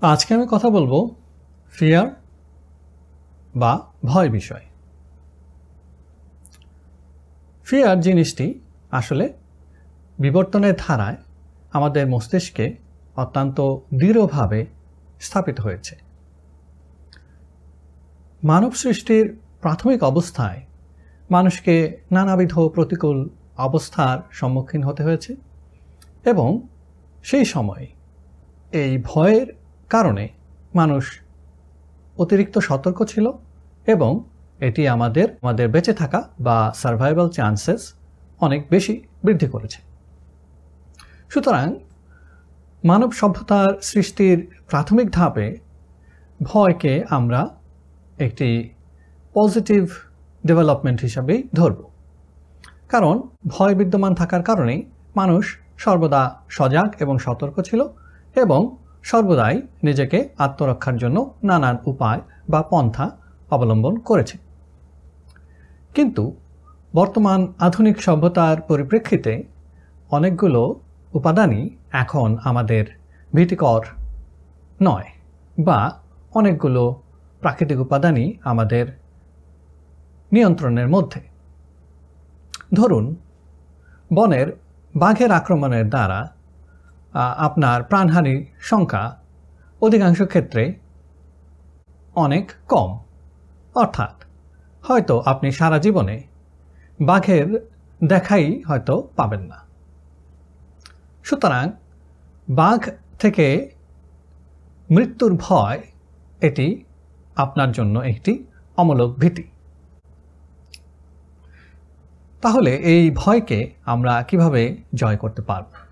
আজকে আমি কথা বলব ফিয়ার বা ভয় বিষয়। ফিয়ার জিনিসটি আসলে বিবর্তনের ধারায় আমাদের মস্তিষ্কে অত্যন্ত দৃঢ়ভাবে স্থাপিত হয়েছে। মানব সৃষ্টির প্রাথমিক অবস্থায় মানুষকে নানাবিধ প্রতিকূল অবস্থার সম্মুখীন হতে হয়েছে এবং সেই সময় এই ভয়ের কারণে মানুষ অতিরিক্ত সতর্ক ছিল এবং এটি আমাদের আমাদের বেঁচে থাকা বা সার্ভাইভাল চান্সেস অনেক বেশি বৃদ্ধি করেছে। সুতরাং মানব সভ্যতার সৃষ্টির প্রাথমিক ধাপে ভয়কে আমরা একটি পজিটিভ ডেভেলপমেন্ট হিসাবেই ধরব। কারণ ভয় বিদ্যমান থাকার কারণেই মানুষ সর্বদা সজাগ এবং সতর্ক ছিল এবং সর্বদাই নিজেকে আত্মরক্ষার জন্য নানান উপায় বা পন্থা অবলম্বন করেছে। কিন্তু বর্তমান আধুনিক সভ্যতার পরিপ্রেক্ষিতে অনেকগুলো উপাদানই এখন আমাদের ভীতিকর নয় বা অনেকগুলো প্রাকৃতিক উপাদানই আমাদের নিয়ন্ত্রণের মধ্যে। ধরুন, বনের বাঘের আক্রমণের দ্বারা আপনার প্রাণহানির সংখ্যা অধিকাংশ ক্ষেত্রে অনেক কম। অর্থাৎ হয়তো আপনি সারা জীবনে বাঘের দেখাই হয়তো পাবেন না। সুতরাং বাঘ থেকে মৃত্যুর ভয়, এটি আপনার জন্য একটি অমূলক ভীতি। তাহলে এই ভয়কে আমরা কীভাবে জয় করতে পারব?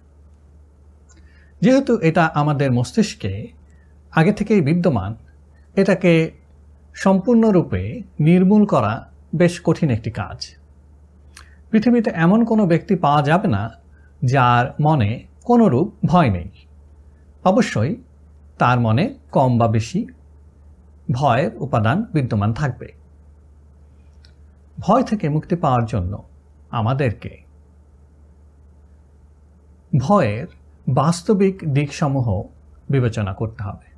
যেহেতু এটা আমাদের মস্তিষ্কে আগে থেকেই বিদ্যমান, এটাকে সম্পূর্ণরূপে নির্মূল করা বেশ কঠিন একটি কাজ। পৃথিবীতে এমন কোনো ব্যক্তি পাওয়া যাবে না যার মনে কোনোরূপ ভয় নেই। অবশ্যই তার মনে কম বা বেশি ভয়ের উপাদান বিদ্যমান থাকবে। ভয় থেকে মুক্তি পাওয়ার জন্য আমাদেরকে ভয়ের বাস্তবিক দিকসমূহ বিবেচনা করতে হবে।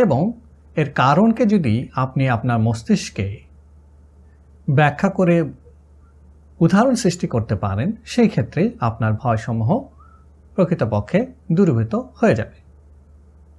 এবং এর কারণকে যদি আপনি আপনার মস্তিষ্কে ব্যাখ্যা করে উদাহরণ সৃষ্টি করতে পারেন, সেই ক্ষেত্রে আপনার ভয়সমূহ প্রকৃতপক্ষে দূরীভূত হয়ে যাবে।